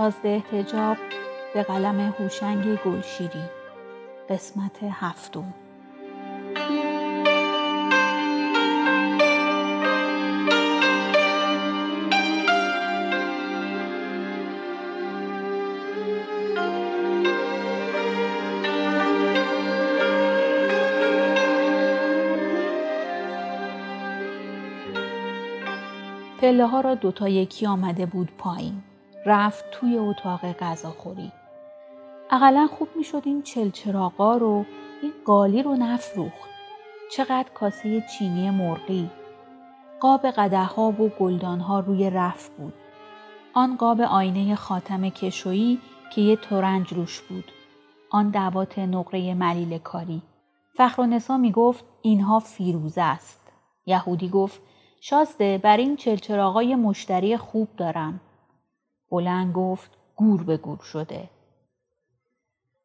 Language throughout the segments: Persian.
شازده احتجاب به قلم هوشنگ گلشیری قسمت هفتم پله ها را دوتا یکی آمده بود پایین. رفت توی اتاق غذاخوری. اقلا خوب می‌شد این چلچراغا رو این قالی رو نفروخت. چقدر کاسه چینی مرغی. قاب قده ها و گلدان ها روی رف بود. آن قاب آینه خاتم کشویی که یه تورنج روش بود. آن دوات نقره ملیل کاری. فخر و نسا می گفت اینها فیروزه است. یهودی گفت شازده بر این چلچراغای مشتری خوب دارم. بلند گفت گور به گور شده.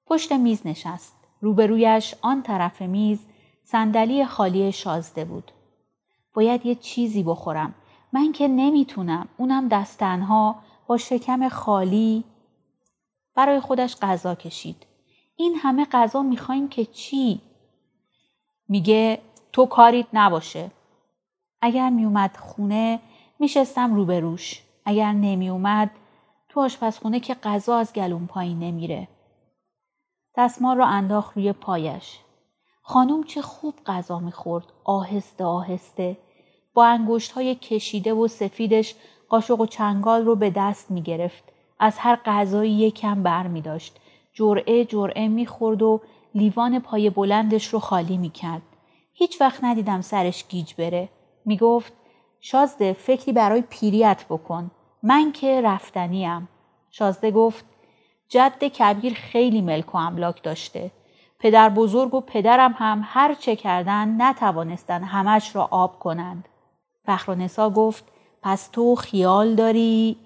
پشت میز نشست. روبرویش آن طرف میز صندلی خالی شازده بود. باید یه چیزی بخورم. من که نمی‌تونم. اونم دستنها با شکم خالی برای خودش غذا کشید. این همه غذا می‌خوایم که چی؟ میگه تو کاریت نباشه. اگر میومد خونه میشستم روبروش. اگر نمیومد تو آشپزخونه که غذا از گلون پایین نمیره. دستمال را انداخت روی پایش. خانم چه خوب غذا می‌خورد. آهسته آهسته. با انگشت های کشیده و سفیدش قاشق و چنگال رو به دست می‌گرفت. از هر غذایی یکم بر می داشت. جرعه جرعه می‌خورد و لیوان پای بلندش رو خالی می‌کرد. هیچ وقت ندیدم سرش گیج بره. می‌گفت شازده فکری برای پیریت بکن. من که رفتنیم. شازده گفت جد کبیر خیلی ملک و املاک داشته. پدر بزرگ و پدرم هم هر چه کردن نتوانستن همش را آب کنند. فخر گفت پس تو خیال داری؟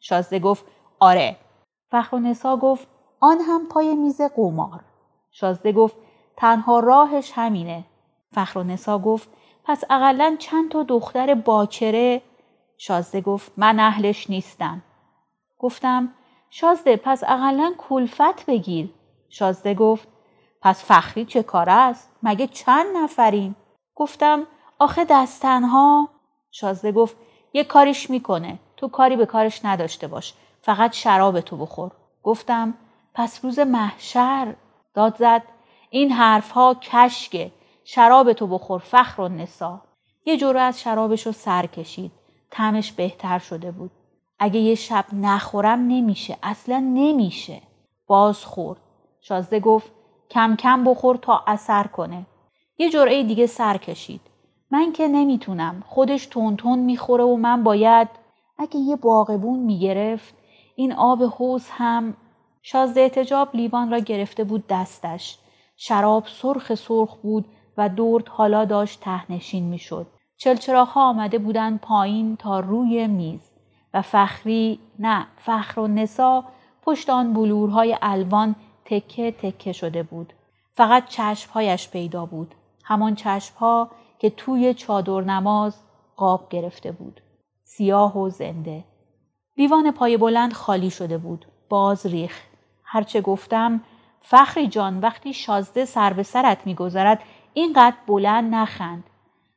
شازده گفت آره. فخر گفت آن هم پای میز قمار. شازده گفت تنها راهش همینه. فخر گفت پس اقلا چند تا دختر باکره شازده گفت من اهلش نیستم. گفتم شازده پس اقلا کلفت بگیر. شازده گفت پس فخری چه کار است؟ مگه چند نفریم؟ گفتم آخه دستنها شازده گفت یه کاریش می‌کنه. تو کاری به کارش نداشته باش. فقط شراب تو بخور. گفتم پس روز محشر داد زد این حرفها کشکه شراب تو بخور فخر و نسا. یه جورو از شرابش رو سر کشید. تمش بهتر شده بود. اگه یه شب نخورم نمیشه. اصلا نمیشه. باز خورد. شازده گفت کم کم بخور تا اثر کنه. یه جرعه دیگه سر کشید. من که نمی‌تونم. خودش تون تون می‌خوره و من باید اگه یه باغبون می‌گرفت این آب حوز هم شازده اعتجاب لیوان را گرفته بود دستش. شراب سرخ سرخ بود و دورت حالا داشت تهنشین می‌شد. چلچراها آمده بودند پایین تا روی میز و فخری نه فخر و نسا پشت آن بلورهای الوان تکه تکه شده بود. فقط چشمهایش پیدا بود. همان چشمها که توی چادر نماز قاب گرفته بود. سیاه و زنده. دیوان پای بلند خالی شده بود. باز ریخ. هرچه گفتم فخری جان وقتی شازده سر به سرت میگذرد اینقدر بلند نخند.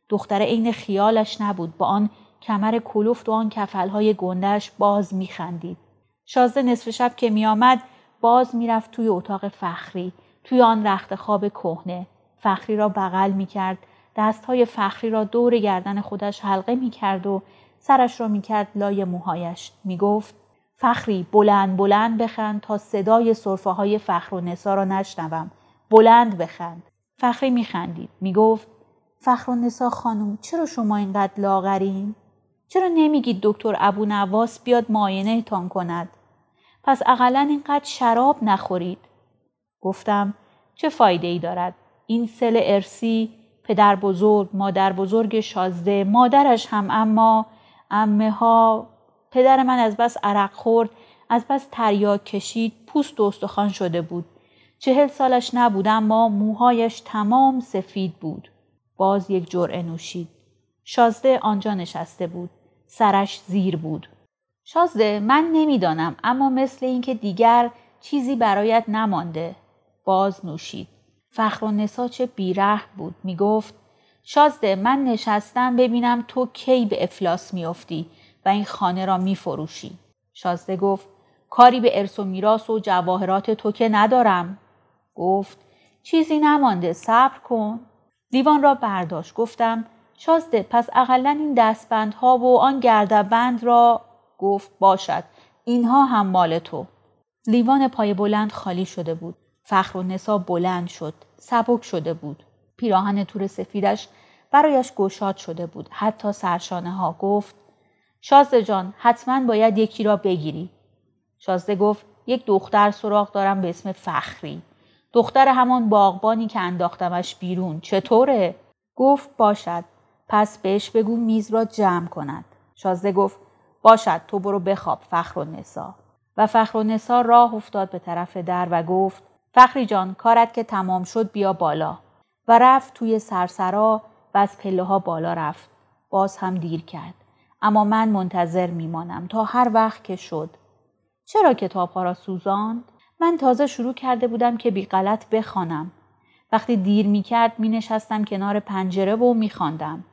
دختر عین خیالش نبود. با آن کمر کلوفت و آن کفلهای گندش باز میخندید. شازده نصف شب که میآمد باز می‌رفت توی اتاق فخری توی آن رخت خواب کهنه. فخری را بغل می کرد دستهای فخری را دور گردن خودش حلقه می کرد و سرش را می کرد لای موهایش. می گفت فخری بلند بلند بخند تا صدای صرفه های فخر و نسا را نشنوم. بلند بخند. فخری می خندید فخر و نسا خانم چرا شما اینقدر لاغرین؟ چرا نمیگید دکتر ابو نواس بیاد معاینه تان کند؟ پس اقلا اینقدر شراب نخورید. گفتم چه فایده ای دارد؟ این سل ارسی پدر بزرگ، مادر بزرگ شازده، مادرش هم اما امه ها پدر من از بس عرق خورد از بس تریاک کشید پوست و استخوان شده بود چهل سالش نبود اما موهایش تمام سفید بود باز یک جرعه نوشید شازده آنجا نشسته بود سرش زیر بود شازده من نمی‌دانم اما مثل اینکه دیگر چیزی برایت نمانده باز نوشید فخر و نسا چه بیره بود می گفت شازده من نشستم ببینم تو کی به افلاس میافتی و این خانه را می فروشی. شازده گفت کاری به ارث و میراث و جواهرات تو که ندارم. گفت چیزی نمانده صبر کن. دیوان را برداشت گفتم شازده پس اقلا این دستبندها و آن گردبند را گفت باشد اینها هم مال تو. لیوان پای بلند خالی شده بود. فخر و نسا بلند شد. سبک شده بود. پیراهن تور سفیدش برایش گشاد شده بود. حتی سرشانه ها گفت شازده جان حتما باید یکی را بگیری. شازده گفت یک دختر سراغ دارم به اسم فخری. دختر همان باغبانی که انداختمش بیرون. چطوره؟ گفت باشد. پس بهش بگو میز را جمع کند. شازده گفت باشد تو برو بخواب فخر و نسا. و فخر و نسا راه افتاد به طرف در و گفت فخری جان کارت که تمام شد بیا بالا. و رفت توی سرسرا و از پله ها بالا رفت. باز هم دیر کرد. اما من منتظر میمانم تا هر وقت که شد. چرا کتاب ها را سوزاند؟ من تازه شروع کرده بودم که بی غلط بخوانم. وقتی دیر می کرد می نشستم کنار پنجره و می خواندم.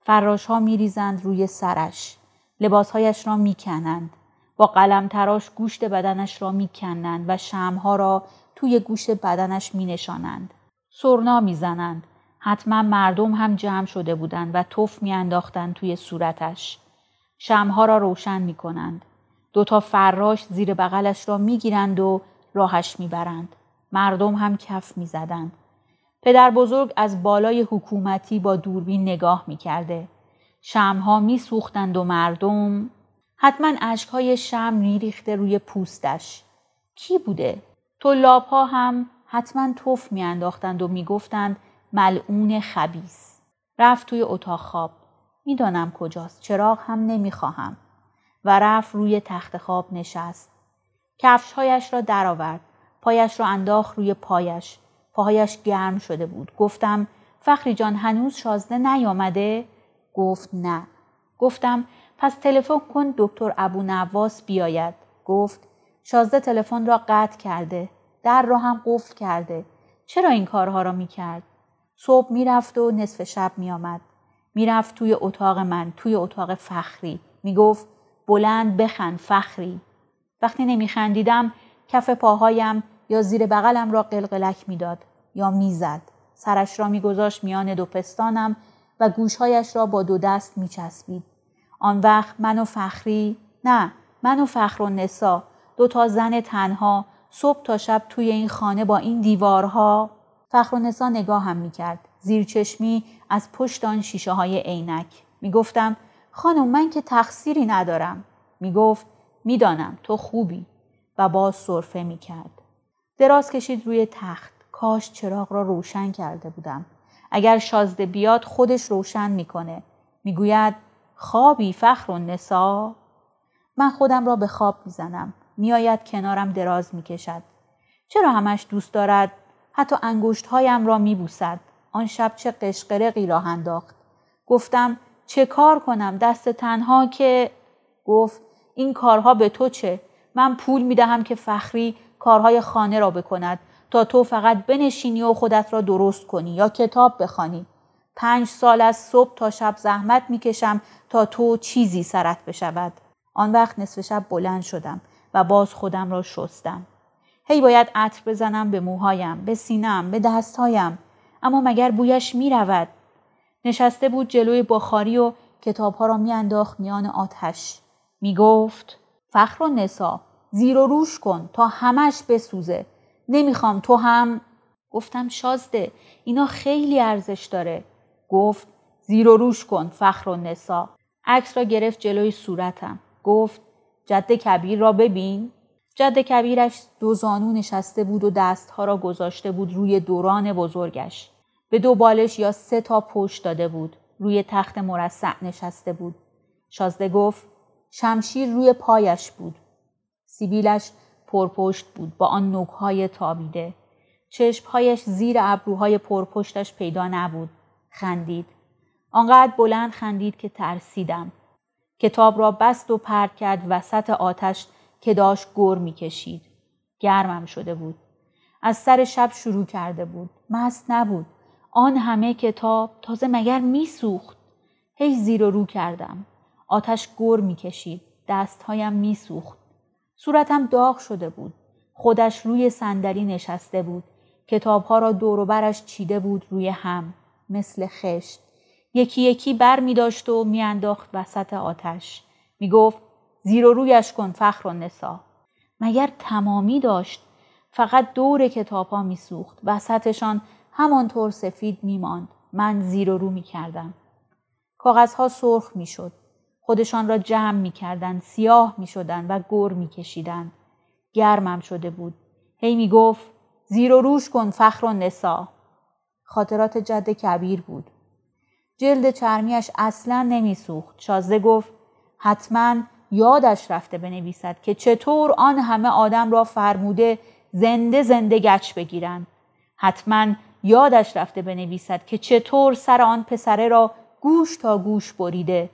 فراش می ریزند روی سرش. لباسهایش را می کنند. با قلم تراش گوشت بدنش را می کنند و شمها را توی گوشت بدنش می نشانند. سرنا می زنند. حتما مردم هم جمع شده بودند و توف می انداختند توی صورتش. شمها را روشن می کنند. دوتا فراش زیر بغلش را می گیرند و راهش می برند. مردم هم کف می زدند. پدر بزرگ از بالای حکومتی با دوربین نگاه می کرده. شمها می سوختند و مردم حتما اشکهای شم ریخته روی پوستش. کی بوده؟ طلاب ها هم حتما توف میانداختند و می‌گفتند ملعون خبیس. رفت توی اتاق خواب. می‌دانم کجاست. چراغ هم نمی‌خواهم. و رفت روی تخت خواب نشست. کفشهایش را درآورد. پایش را انداخت روی پایش. پاهایش گرم شده بود. گفتم فخری جان هنوز شازده نیامده؟ گفت نه. گفتم پس تلفن کن دکتر ابو نواس بیاید. گفت شازده تلفن را قطع کرده. در را هم قفل کرده. چرا این کارها را می کرد؟ صبح می‌رفت و نصف شب می آمد. می‌رفت توی اتاق من توی اتاق فخری می‌گفت بلند بخند فخری وقتی نمیخندیدم کف پاهایم یا زیر بغلم را قلقلک می‌داد یا می‌زد. سرش را میگذاشت میان دو پستانم و گوشهایش را با دو دست میچسبید. آن وقت من و فخری نه من و فخر و نسا دو تا زن تنها صبح تا شب توی این خانه با این دیوارها. فخر و نسا نگاه هم می‌کرد زیرچشمی از پشت آن شیشه های عینک. می‌گفتم خانم من که تقصیری ندارم. می‌گفت می‌دانم تو خوبی و باز صرفه می‌کرد. دراز کشید روی تخت. کاش چراغ را روشن کرده بودم. اگر شازده بیاد خودش روشن می‌کنه. می‌گوید خوابی فخر و نسا؟ من خودم را به خواب می‌زنم. میآید کنارم دراز می‌کشد. چرا همش دوست دارد؟ حتی انگشت هایم را میبوسد. آن شب چه قشقرقی راه انداخت. گفتم چه کار کنم؟ دست تنها که؟ گفت این کارها به تو چه؟ من پول می‌دهم که فخری کارهای خانه را بکند. تا تو فقط بنشینی و خودت را درست کنی یا کتاب بخوانی. پنج سال از صبح تا شب زحمت می‌کشم تا تو چیزی سرت بشود. آن وقت نصف شب بلند شدم و باز خودم را شستم. هی باید عطر بزنم به موهایم به سینم به دستهایم. اما مگر بویش می رود؟ نشسته بود جلوی بخاری و کتابها را میانداخت میان آتش. می گفت فخر و نسا زیر و روش کن تا همش بسوزه. نمی‌خوام تو هم گفتم شازده اینا خیلی ارزش داره. گفت زیر و روش کن فخر و نسا. عکس را گرفت جلوی صورتم. گفت جد کبیر را ببین. جد کبیرش دو زانو نشسته بود و دستها را گذاشته بود روی دوران بزرگش. به دو بالش یا سه تا پشت داده بود. روی تخت مرصع نشسته بود. شازده گفت شمشیر روی پایش بود. سیبیلش پرپشت بود با آن نوکهای تابیده. چشمهایش زیر ابروهای پرپشتش پیدا نبود. خندید. آنقدر بلند خندید که ترسیدم. کتاب را بست و پرد کرد وسط آتش که داشت گر می‌کشید. گرمم شده بود. از سر شب شروع کرده بود. مست نبود. آن همه کتاب تازه مگر میسوخت. هی زیر و رو کردم. آتش گر می‌کشید. دستهایم میسوخت. صورتم داغ شده بود. خودش روی صندلی نشسته بود. کتابها را دور برش چیده بود روی هم. مثل خشت. یکی یکی بر می داشت و میانداخت وسط آتش. می گفت زیر و رویش کن فخر و نسا. مگر تمامی داشت. فقط دور کتاب ها می سوخت. وسطشان همانطور سفید می ماند. من زیر و رو می کردم. کاغذها سرخ می شد. خودشان را جمع می کردن. سیاه می شدن و گر می کشیدن. گرمم شده بود. هی می گفت زیر و روش کن فخر و نسا. خاطرات جد کبیر بود. جلد چرمیش اصلا نمیسوخت. شازده گفت حتما یادش رفته بنویسد که چطور آن همه آدم را فرموده زنده زنده گچ بگیرند. حتما یادش رفته بنویسد که چطور سر آن پسره را گوش تا گوش بریده.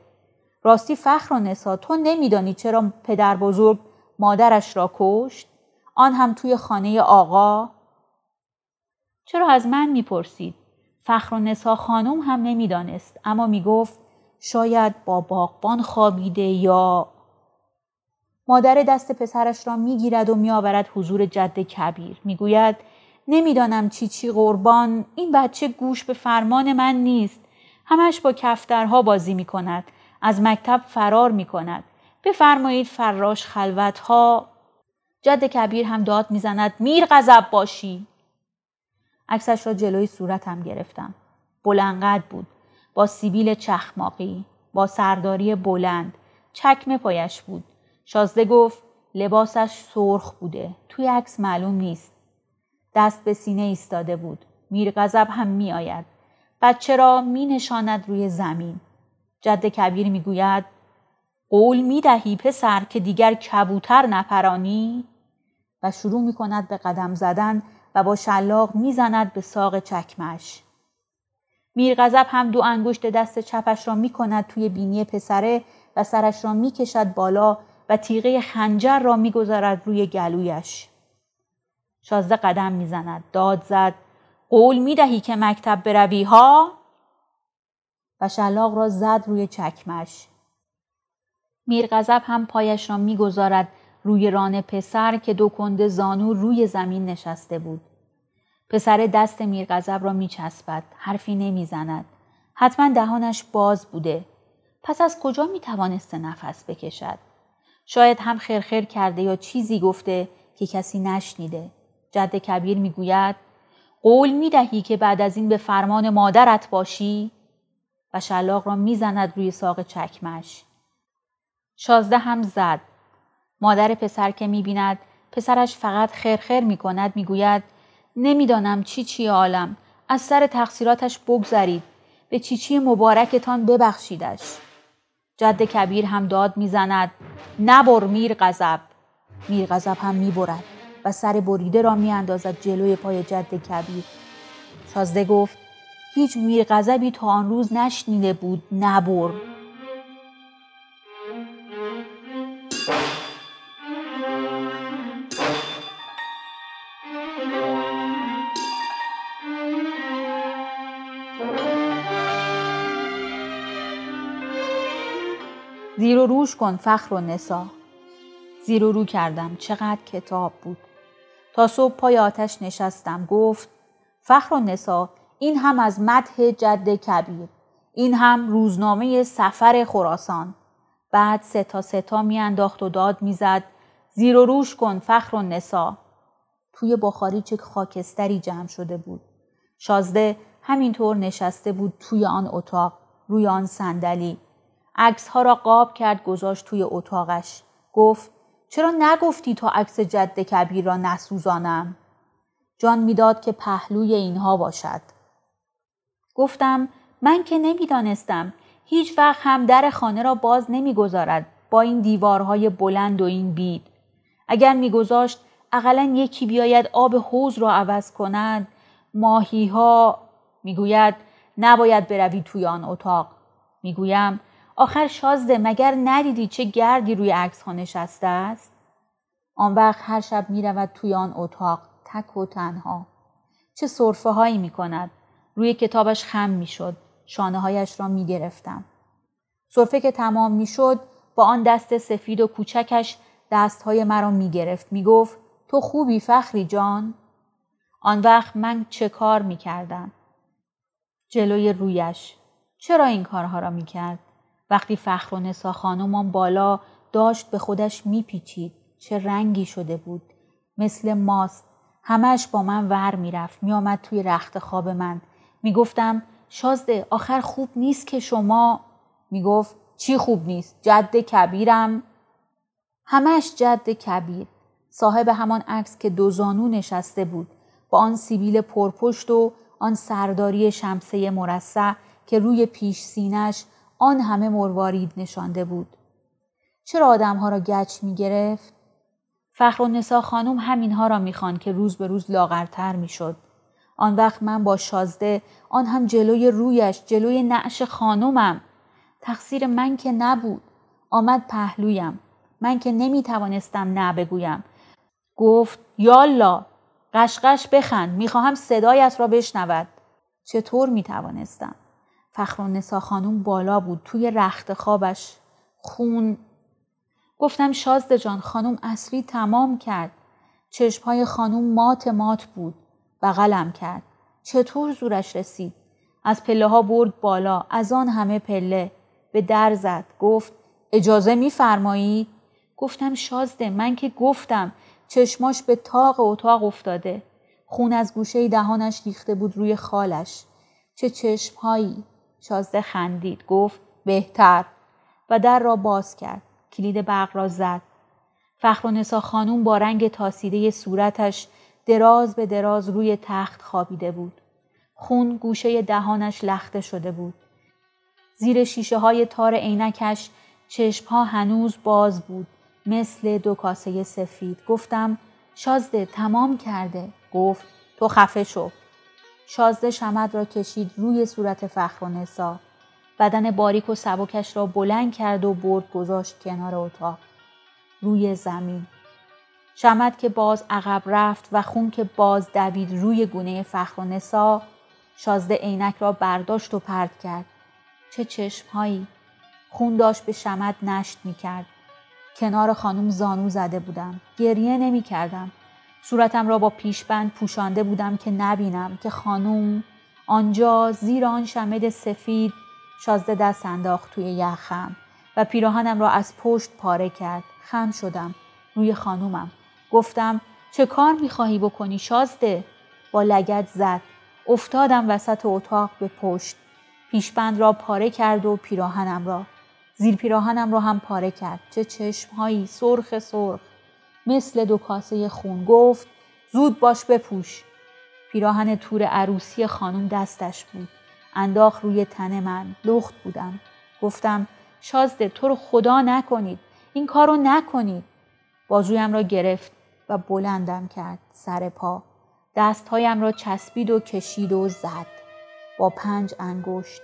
راستی فخر و نسا تو نمیدانی چرا پدر بزرگ مادرش را کشت؟ آن هم توی خانه آقا؟ چرا از من می‌پرسید؟ فخر و نسا خانم هم نمی‌دانست اما می‌گفت شاید با باغبان خوابیده یا مادر دست پسرش را می‌گیرد و میآورد حضور جد کبیر می‌گوید نمی‌دانم چی چی قربان این بچه گوش به فرمان من نیست همش با کفترها بازی می کند از مکتب فرار می کند بفرمایید فراش خلوتها جد کبیر هم داد می‌زند میر غضب باشی عکسش را جلوی صورتم گرفتم. بلنقد بود. با سیبیل چخماقی. با سرداری بلند. چکمه پایش بود. شازده گفت لباسش سرخ بوده. توی عکس معلوم نیست. دست به سینه ایستاده بود. میر غضب هم می آید. بچه را می نشاند روی زمین. جد کبیر می گوید قول می دهی پسر که دیگر کبوتر نپرانی؟ و شروع می کند به قدم زدن و با شلاق می‌زند به ساق چکمش. میرغضب هم دو انگشت دست چپش را می کند توی بینی پسره و سرش را می کشد بالا و تیغه خنجر را می‌گذارد روی گلویش. شازده قدم می‌زند. داد زد. قول می دهی که مکتب بروی ها؟ و شلاق را زد روی چکمش. میرغضب هم پایش را می‌گذارد روی ران پسر که دو کنده زانو روی زمین نشسته بود. پسر دست میرغضب را میچسبد حرفی نمی‌زند. حتما دهانش باز بوده. پس از کجا می‌توانسته نفس بکشد؟ شاید هم خرخر کرده یا چیزی گفته که کسی نشنیده. جد کبیر می‌گوید قول می‌دهی که بعد از این به فرمان مادرت باشی؟ و شلاق را می‌زند روی ساق چکمش شازده هم زد. مادر پسر که می‌بیند پسرش فقط خرخر می‌کند می‌گوید نمی‌دانم چی چی عالم. از سر تقصیراتش بگذرید. به چیچی مبارکتان ببخشیدش. جد کبیر هم داد می‌زند نبر میر غضب. میر غضب هم می‌برد و سر بریده را میاندازد جلوی پای جد کبیر. شازده گفت هیچ میر غضبی تا آن روز نشنیده بود نبر زیر و روش کن فخر و نسا. زیر و رو کردم چقدر کتاب بود. تا صبح پای آتش نشستم گفت فخر و نسا این هم از مدح جد کبیر این هم روزنامه سفر خراسان. بعد ستا ستا میانداخت و داد می‌زد زیر و روش کن فخر و نسا. توی بخاری چه خاکستری جمع شده بود. شازده همینطور نشسته بود توی آن اتاق روی آن صندلی. عکس ها را قاب کرد گذاشت توی اتاقش. گفت چرا نگفتی تا عکس جد کبیر را نسوزانم؟ جان می‌داد که پهلوی اینها باشد. گفتم من که نمی‌دانستم. هیچ وقت هم در خانه را باز نمی‌گذارد با این دیوارهای بلند و این بید. اگر میگذاشت اقلا یکی بیاید آب حوز را عوض کند. ماهی ها می‌گوید نباید بروی توی آن اتاق. می‌گویم آخر شازده مگر ندیدی چه گردی روی عکس ها نشسته است؟ آن وقت هر شب می رود توی آن اتاق تک و تنها. چه صرفه هایی می کند روی کتابش خم می شد شانه هایش را می گرفتم صرفه که تمام می شد با آن دست سفید و کوچکش دست های مرا می گرفت می گفت تو خوبی فخری جان؟ آن وقت من چه کار می کردم جلوی رویش. چرا این کارها را می کرد وقتی فخر و نسا خانم بالا داشت به خودش میپیچید. چه رنگی شده بود. مثل ماست. همش با من ور می‌رفت. میآمد توی رخت خواب من. می‌گفتم شازده آخر خوب نیست که شما می‌گفت چی خوب نیست جد کبیرم همش جد کبیر صاحب همان عکس که دو زانو نشسته بود با آن سیبیل پرپشت و آن سرداری شمسه مرصع که روی پیش سینش آن همه مروارید نشانده بود. چرا آدمها را گچ می گرفت؟ فخر و نسا خانم همینها را می‌خوان که روز به روز لاغرتر می‌شد. آن وقت من با شازده آن هم جلوی رویش جلوی نعش خانومم تقصیر من که نبود. آمد پهلویم. من که نمی توانستم نه بگویم. گفت یالا قشقش بخند می‌خواهم صدایت را بشنود. چطور می توانستم فخر نسا خانوم بالا بود توی رخت خوابش. خون. گفتم شازده جان خانوم اصری تمام کرد. چشمهای خانوم مات مات بود. بغلم کرد. چطور زورش رسید؟ از پله ها برد بالا از آن همه پله. به در زد گفت اجازه میفرمایید گفتم شازده من که گفتم. چشماش به تاق اتاق افتاده. خون از گوشه دهانش ریخته بود روی خالش. چه چشمهایی؟ شازده خندید گفت بهتر. و در را باز کرد. کلید برق را زد. فخر و نسا خانوم با رنگ تاسیده صورتش دراز به دراز روی تخت خوابیده بود خون گوشه دهانش لخته شده بود زیر شیشه های تار عینکش چشمها هنوز باز بود مثل دو کاسه سفید گفتم شازده تمام کرده گفت تو خفه شو شازده شمد را کشید روی صورت فخر و نسا. بدن باریک و سبکش را بلند کرد و برد گذاشت کنار اتاق. روی زمین. شمد که باز عقب رفت و خون که باز دوید روی گونه فخر و نسا شازده عینک را برداشت و پرد کرد. چه چشمهایی. خون داشت به شمد نشت می کرد. کنار خانم زانو زده بودم. گریه نمی کردم. صورتم را با پیشبند پوشانده بودم که نبینم که خانوم آنجا زیر آن شمد سفید شازده دست انداخت توی یخم و پیراهنم را از پشت پاره کرد خم شدم روی خانومم گفتم چه کار می‌خواهی بکنی شازده؟ با لگت زد. افتادم وسط اتاق به پشت. پیشبند را پاره کرد و پیراهنم را. زیر پیراهنم را هم پاره کرد. چه چشمهایی. سرخ سرخ. مثل دو کاسه خون. گفت زود باش بپوش. پیراهن تور عروسی خانم دستش بود. انداخ روی تن من. لخت بودم. گفتم شازده تو رو خدا نکنید. این کارو نکنید. بازویم را گرفت. و بلندم کرد سر پا. دستهایم را چسبید و کشید و زد. با پنج انگشت.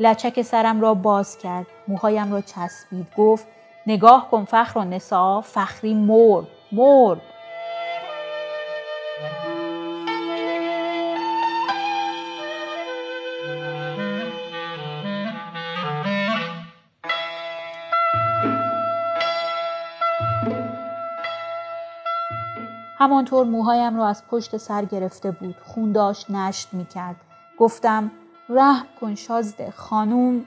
لچک سرم را باز کرد. موهایم را چسبید. گفت نگاه کن فخر و نسا. فخری مرد. مرد. همانطور موهایم را از پشت سر گرفته بود خون داشت نشت می کرد گفتم رحم کن شازده خانوم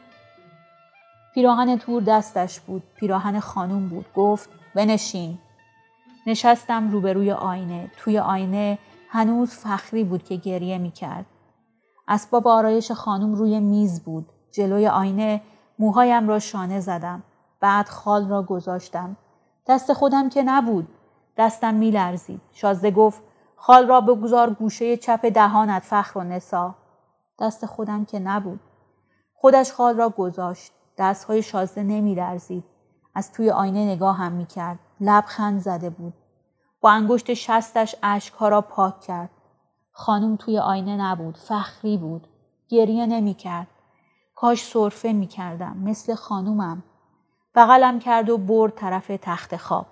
پیراهن تور دستش بود پیراهن خانوم بود گفت بنشین نشستم روبروی آینه توی آینه هنوز فخری بود که گریه می کرد. اسباب آرایش خانم روی میز بود. جلوی آینه موهایم را شانه زدم. بعد خال را گذاشتم. دست خودم که نبود. دستم می لرزید. شازده گفت خال را بگذار گوشه چپ دهانت فخر و نسا. دست خودم که نبود. خودش خال را گذاشت. دستهای شازده نمی لرزید. از توی آینه نگاه هم می کرد. لبخند زده بود. با انگشت شستش اشکها را پاک کرد. خانم توی آینه نبود. فخری بود. گریه نمی کرد. کاش صرفه می کردم. مثل خانومم. بغلم کرد و برد طرف تخت خواب.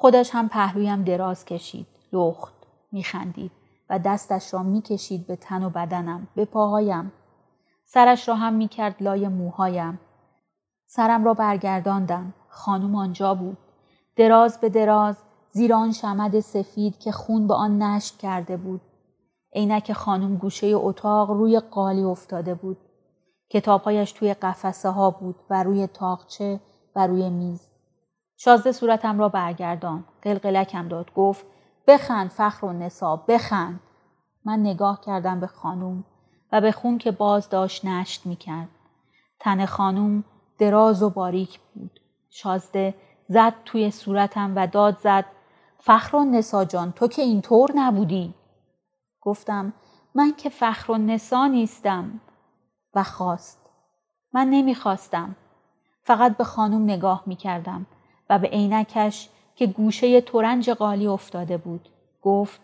خودش هم پهلویم دراز کشید. لخت. می خندید و دستش را می کشید به تن و بدنم. به پاهایم. سرش را هم می کرد لای موهایم. سرم را برگرداندم. خانم آنجا بود. دراز به دراز زیر آن شمد سفید که خون به آن نشت کرده بود. عینک خانم گوشه اتاق روی قالی افتاده بود. کتابهایش توی قفسه ها بود و روی تاقچه و روی میز. شازده صورتم را برگردان. قلقلکم داد. گفت بخند فخر و نصاب بخند. من نگاه کردم به خانم و به خون که باز داشت نشت می کرد. تن خانم دراز و باریک بود. شازده زد توی صورتم و داد زد فخر و نسا جان تو که اینطور نبودی گفتم من که فخر و نسا نیستم و خواست من نمی‌خواستم فقط به خانم نگاه می‌کردم و به عینکش که گوشه ترنج قالی افتاده بود. گفت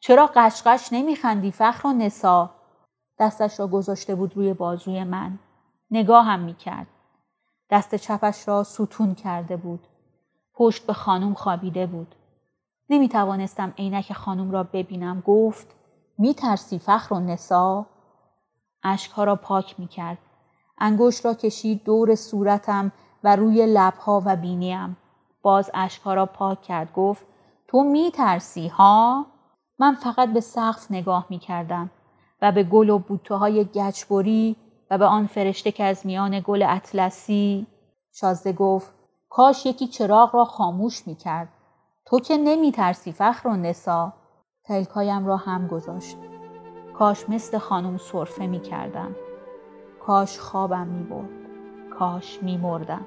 چرا قشقش نمیخندی فخر و نسا؟ دستش را گذاشته بود روی بازوی من. نگاهم می‌کرد. دست چپش را ستون کرده بود. پشت به خانم خوابیده بود. نمی توانستم عینک خانم را ببینم. گفت می ترسی فخر و نسا؟ اشکها را پاک می کرد. انگشت را کشید دور صورتم و روی لبها و بینیم. باز اشکها را پاک کرد. گفت تو می ترسی ها؟ من فقط به سقف نگاه می کردم و به گل و بوته های گچبری و به آن فرشته که از میان گل اطلسی شازده گفت کاش یکی چراغ را خاموش می کرد. تو که نمی ترسی فخر و نسا؟ تلکایم را هم گذاشت. کاش مثل خانم صرفه می کردم کاش خوابم می برد کاش می مردم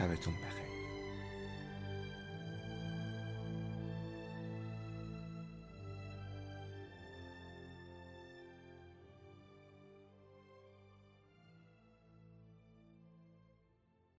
شبتون بخیر.